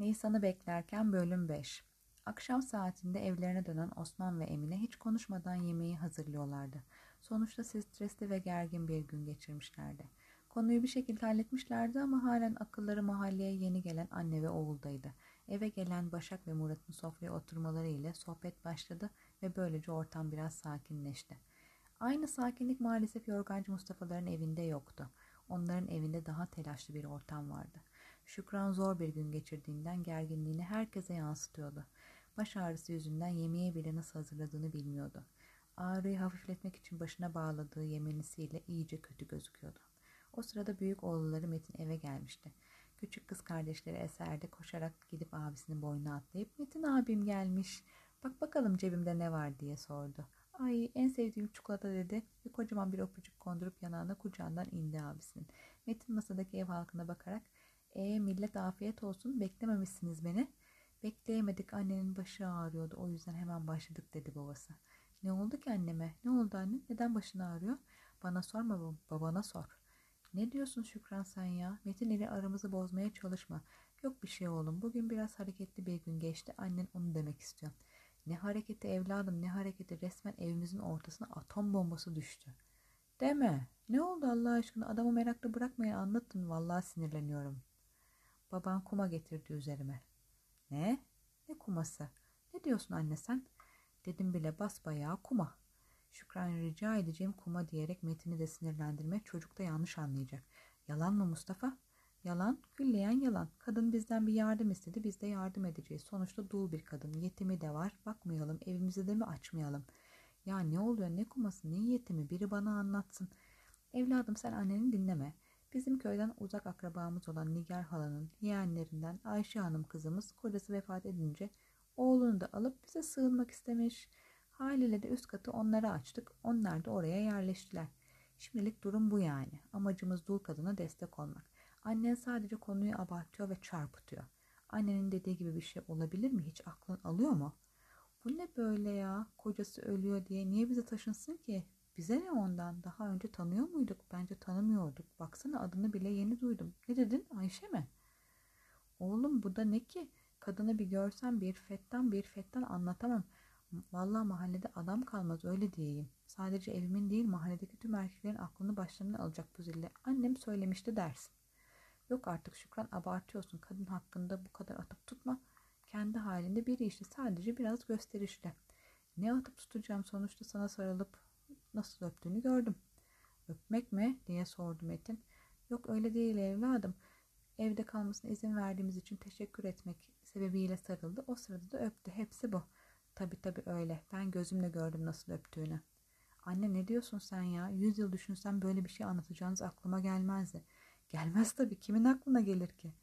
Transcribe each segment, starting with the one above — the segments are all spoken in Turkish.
Nisan'ı beklerken bölüm 5. Akşam saatinde evlerine dönen Osman ve Emine hiç konuşmadan yemeği hazırlıyorlardı. Sonuçta stresli ve gergin bir gün geçirmişlerdi. Konuyu bir şekilde halletmişlerdi ama halen akılları mahalleye yeni gelen anne ve oğuldaydı. Eve gelen Başak ve Murat'ın sofraya oturmaları ile sohbet başladı ve böylece ortam biraz sakinleşti. Aynı sakinlik maalesef yorgancı Mustafa'ların evinde yoktu. Onların evinde daha telaşlı bir ortam vardı. Şükran zor bir gün geçirdiğinden gerginliğini herkese yansıtıyordu. Baş ağrısı yüzünden yemeği bile nasıl hazırladığını bilmiyordu. Ağrıyı hafifletmek için başına bağladığı yemenisiyle iyice kötü gözüküyordu. O sırada büyük oğulları Metin eve gelmişti. Küçük kız kardeşleri Eser de koşarak gidip abisinin boynuna atlayıp Metin abim gelmiş. Bak bakalım cebimde ne var diye sordu. Ay en sevdiğim çikolata dedi ve kocaman bir öpücük kondurup yanağına kucağından indi abisinin. Metin masadaki ev halkına bakarak e millet afiyet olsun beklememişsiniz beni. Bekleyemedik annenin başı ağrıyordu o yüzden hemen başladık dedi babası. Ne oldu ki anneme? Ne oldu anne? Neden başın ağrıyor? Bana sorma babana sor. Ne diyorsun Şükran sen ya? Metin ile aramızı bozmaya çalışma. Yok bir şey oğlum. Bugün biraz hareketli bir gün geçti. Annen onu demek istiyor. Ne hareketi evladım ne hareketi resmen evimizin ortasına atom bombası düştü. Deme. Ne oldu Allah aşkına adamı meraklı bırakmayın anlatın vallahi sinirleniyorum. Baban kuma getirdi üzerime. Ne? Ne kuması? Ne diyorsun anne sen? Dedim bile basbayağı kuma. Şükran rica edeceğim kuma diyerek Metin'i de sinirlendirme çocuk da yanlış anlayacak. Yalan mı Mustafa? Yalan, külleyen yalan. Kadın bizden bir yardım istedi, biz de yardım edeceğiz. Sonuçta dul bir kadın, yetimi de var. Bakmayalım, evimizi de mi açmayalım? Ya ne oluyor, ne kuması, ne yetimi? Biri bana anlatsın. Evladım sen anneni dinleme. Bizim köyden uzak akrabamız olan Nigar halanın yeğenlerinden Ayşe Hanım kızımız kocası vefat edince oğlunu da alıp bize sığınmak istemiş. Haliyle de üst katı onlara açtık. Onlar da oraya yerleştiler. Şimdilik durum bu yani. Amacımız dul kadına destek olmak. Annen sadece konuyu abartıyor ve çarpıtıyor. Annenin dediği gibi bir şey olabilir mi? Hiç aklın alıyor mu? Bu ne böyle ya? Kocası ölüyor diye niye bize taşınsın ki? Bize ne ondan? Daha önce tanıyor muyduk? Bence tanımıyorduk. Baksana adını bile yeni duydum. Ne dedin? Ayşe mi? Oğlum bu da ne ki? Kadını bir görsem bir fettan bir fettan anlatamam. Vallahi mahallede adam kalmaz öyle diyeyim. Sadece evimin değil mahalledeki tüm erkeklerin aklını başlarına alacak bu zille. Annem söylemişti dersin. Yok artık Şükran abartıyorsun. Kadın hakkında bu kadar atıp tutma. Kendi halinde biri işte sadece biraz gösterişli. Ne atıp tutacağım sonuçta sana sarılıp nasıl öptüğünü gördüm. Öpmek mi diye sordu Metin. Yok öyle değil evladım. Evde kalmasına izin verdiğimiz için teşekkür etmek sebebiyle sarıldı. O sırada da öptü. Hepsi bu. Tabi tabi öyle. Ben gözümle gördüm nasıl öptüğünü. Anne ne diyorsun sen ya? Yüz yıl düşünsem böyle bir şey anlatacağınız aklıma gelmezdi. Gelmez tabii. Kimin aklına gelir ki?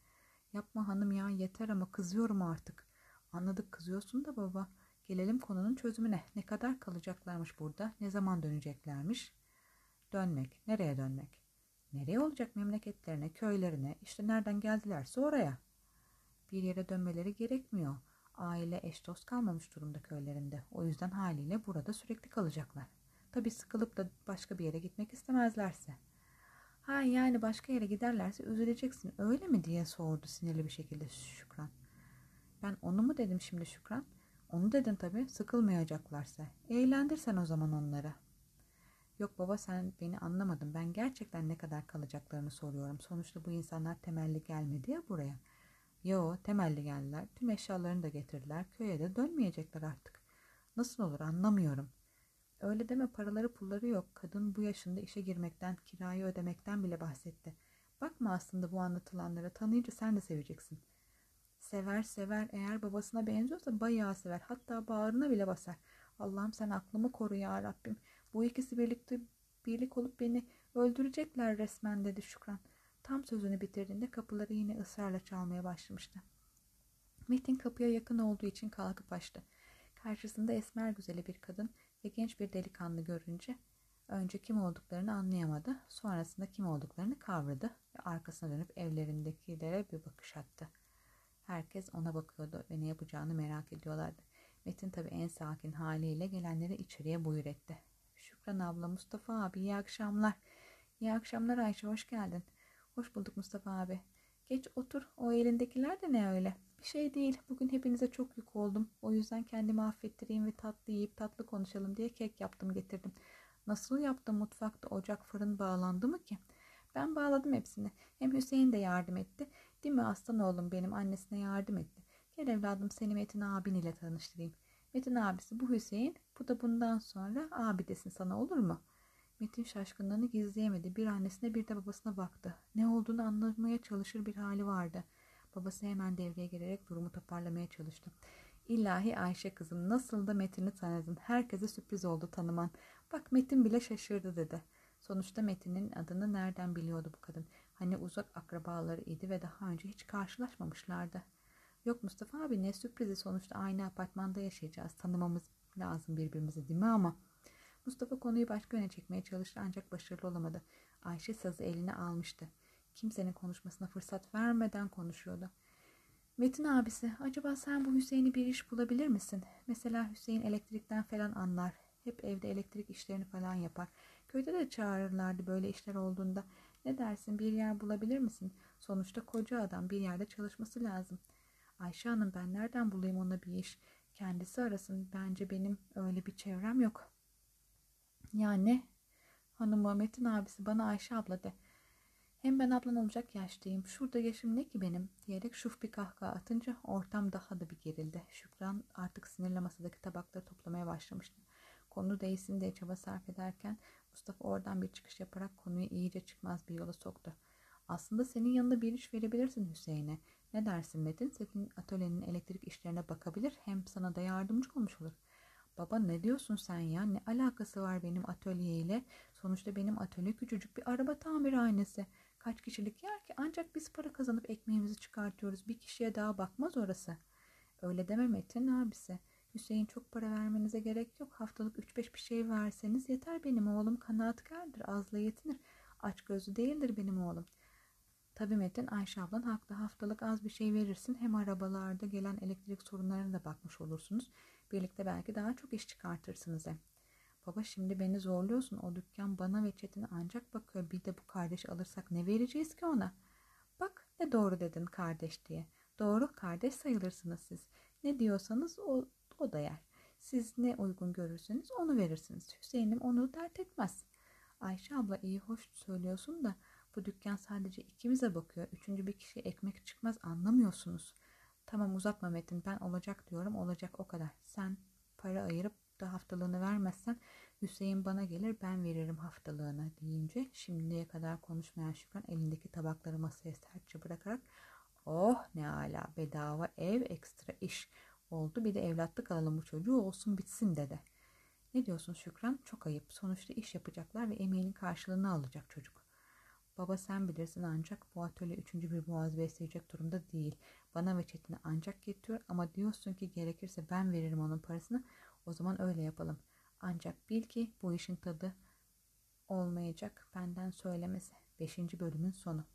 Yapma hanım ya yeter ama kızıyorum artık. Anladık kızıyorsun da baba. Gelelim konunun çözümüne. Ne kadar kalacaklarmış burada? Ne zaman döneceklermiş? Dönmek. Nereye dönmek? Nereye olacak memleketlerine, köylerine, işte nereden geldilerse oraya. Bir yere dönmeleri gerekmiyor. Aile eş dost kalmamış durumda köylerinde. O yüzden haliyle burada sürekli kalacaklar. Tabii sıkılıp da başka bir yere gitmek istemezlerse. Ha yani başka yere giderlerse üzüleceksin öyle mi diye sordu sinirli bir şekilde Şükran. Ben onu mu dedim şimdi Şükran? Onu dedin tabii sıkılmayacaklarsa. Eğlendirsen o zaman onları. Yok baba sen beni anlamadın. Ben gerçekten ne kadar kalacaklarını soruyorum. Sonuçta bu insanlar temelli gelmedi ya buraya. Yo temelli geldiler. Tüm eşyalarını da getirdiler. Köye de dönmeyecekler artık. Nasıl olur anlamıyorum. Öyle deme paraları pulları yok. Kadın bu yaşında işe girmekten, kirayı ödemekten bile bahsetti. Bakma aslında bu anlatılanlara. Tanıyınca sen de seveceksin. Sever sever. Eğer babasına benziyorsa bayağı sever. Hatta bağrına bile basar. Allah'ım sen aklımı koru ya Rabbim. Bu ikisi birlikte birlik olup beni öldürecekler resmen dedi Şükran. Tam sözünü bitirdiğinde kapıları yine ısrarla çalmaya başlamıştı. Metin kapıya yakın olduğu için kalkıp açtı. Karşısında esmer güzeli bir kadın ve genç bir delikanlı görünce önce kim olduklarını anlayamadı. Sonrasında kim olduklarını kavradı ve arkasına dönüp evlerindekilere bir bakış attı. Herkes ona bakıyordu ve ne yapacağını merak ediyorlardı. Metin tabi en sakin haliyle gelenleri içeriye buyur etti. Şükran abla, Mustafa abi iyi akşamlar. İyi akşamlar Ayşe hoş geldin. Hoş bulduk Mustafa abi. Geç otur o elindekiler de ne öyle? Bir şey değil. Bugün hepinize çok yük oldum. O yüzden kendimi affettireyim ve tatlı yiyip tatlı konuşalım diye kek yaptım getirdim. Nasıl yaptım mutfakta ocak fırın bağlandı mı ki? Ben bağladım hepsini. Hem Hüseyin de yardım etti. Değil mi aslan oğlum benim annesine yardım etti. Gel evladım seni Metin abin ile tanıştırayım. Metin abisi bu Hüseyin. Bu da bundan sonra abi desin sana olur mu? Metin şaşkınlığını gizleyemedi. Bir annesine bir de babasına baktı. Ne olduğunu anlamaya çalışır bir hali vardı. Babası hemen devreye girerek durumu toparlamaya çalıştı. İlahi Ayşe kızım nasıl da Metin'i tanıdın. Herkese sürpriz oldu tanıman. Bak Metin bile şaşırdı dedi. Sonuçta Metin'in adını nereden biliyordu bu kadın? Hani uzak akrabaları idi ve daha önce hiç karşılaşmamışlardı. Yok Mustafa abi ne sürprizi sonuçta aynı apartmanda yaşayacağız. Tanımamız lazım birbirimizi değil mi ama... Mustafa konuyu başka yöne çekmeye çalıştı ancak başarılı olamadı. Ayşe sazı eline almıştı. Kimsenin konuşmasına fırsat vermeden konuşuyordu. Metin abisi, acaba sen bu Hüseyin'i bir iş bulabilir misin? Mesela Hüseyin elektrikten falan anlar. Hep evde elektrik işlerini falan yapar. Köyde de çağırırlardı böyle işler olduğunda. Ne dersin bir yer bulabilir misin? Sonuçta koca adam bir yerde çalışması lazım. Ayşe Hanım ben nereden bulayım ona bir iş? Kendisi arasın. Bence benim öyle bir çevrem yok. Yani hanımı Metin abisi bana Ayşe abla de. Hem ben ablan olacak yaştayım. Şurada yaşım ne ki benim diyerek şuf bir kahkaha atınca ortam daha da bir gerildi. Şükran artık sinirle masadaki tabakları toplamaya başlamıştı. Konu değilsin diye çaba sarf ederken Mustafa oradan bir çıkış yaparak konuyu iyice çıkmaz bir yola soktu. Aslında senin yanında bir iş verebilirsin Hüseyin'e. Ne dersin Metin? Senin atölyenin elektrik işlerine bakabilir hem sana da yardımcı olmuş olur. Baba ne diyorsun sen ya? Ne alakası var benim atölyeyle? Sonuçta benim atölye küçücük bir araba tamirhanesi. Kaç kişilik yer ki? Ancak biz para kazanıp ekmeğimizi çıkartıyoruz. Bir kişiye daha bakmaz orası. Öyle deme Metin abisi. Hüseyin çok para vermenize gerek yok. Haftalık 3-5 bir şey verseniz yeter benim oğlum. Kanaatkardır, azla yetinir. Aç gözlü değildir benim oğlum. Tabii Metin Ayşe ablan haklı. Haftalık az bir şey verirsin. Hem arabalarda gelen elektrik sorunlarına da bakmış olursunuz. Birlikte belki daha çok iş çıkartırsınız hem. Baba şimdi beni zorluyorsun. O dükkan bana ve Çetin'e ancak bakıyor. Bir de bu kardeş alırsak ne vereceğiz ki ona? Bak ne doğru dedin kardeş diye. Doğru kardeş sayılırsınız siz. Ne diyorsanız o, o da yer. Siz ne uygun görürseniz onu verirsiniz. Hüseyin'im onu dert etmez. Ayşe abla iyi hoş söylüyorsun da bu dükkan sadece ikimize bakıyor. Üçüncü bir kişi ekmek çıkmaz anlamıyorsunuz. Tamam uzatma Metin ben olacak diyorum olacak o kadar. Sen para ayırıp da haftalığını vermezsen Hüseyin bana gelir ben veririm haftalığını deyince şimdiye kadar konuşmayan Şükran elindeki tabakları masaya sertçe bırakarak oh ne ala bedava ev ekstra iş oldu bir de evlatlık alalım bu çocuğu olsun bitsin dedi. Ne diyorsun Şükran? Çok ayıp. Sonuçta iş yapacaklar ve emeğinin karşılığını alacak çocuk. Baba sen bilirsin ancak bu atölye üçüncü bir boğaz besleyecek durumda değil. Bana ve Çetin'e ancak yetiyor ama diyorsun ki gerekirse ben veririm onun parasını. O zaman öyle yapalım. Ancak bil ki bu işin tadı olmayacak benden söylemesi. Beşinci bölümün sonu.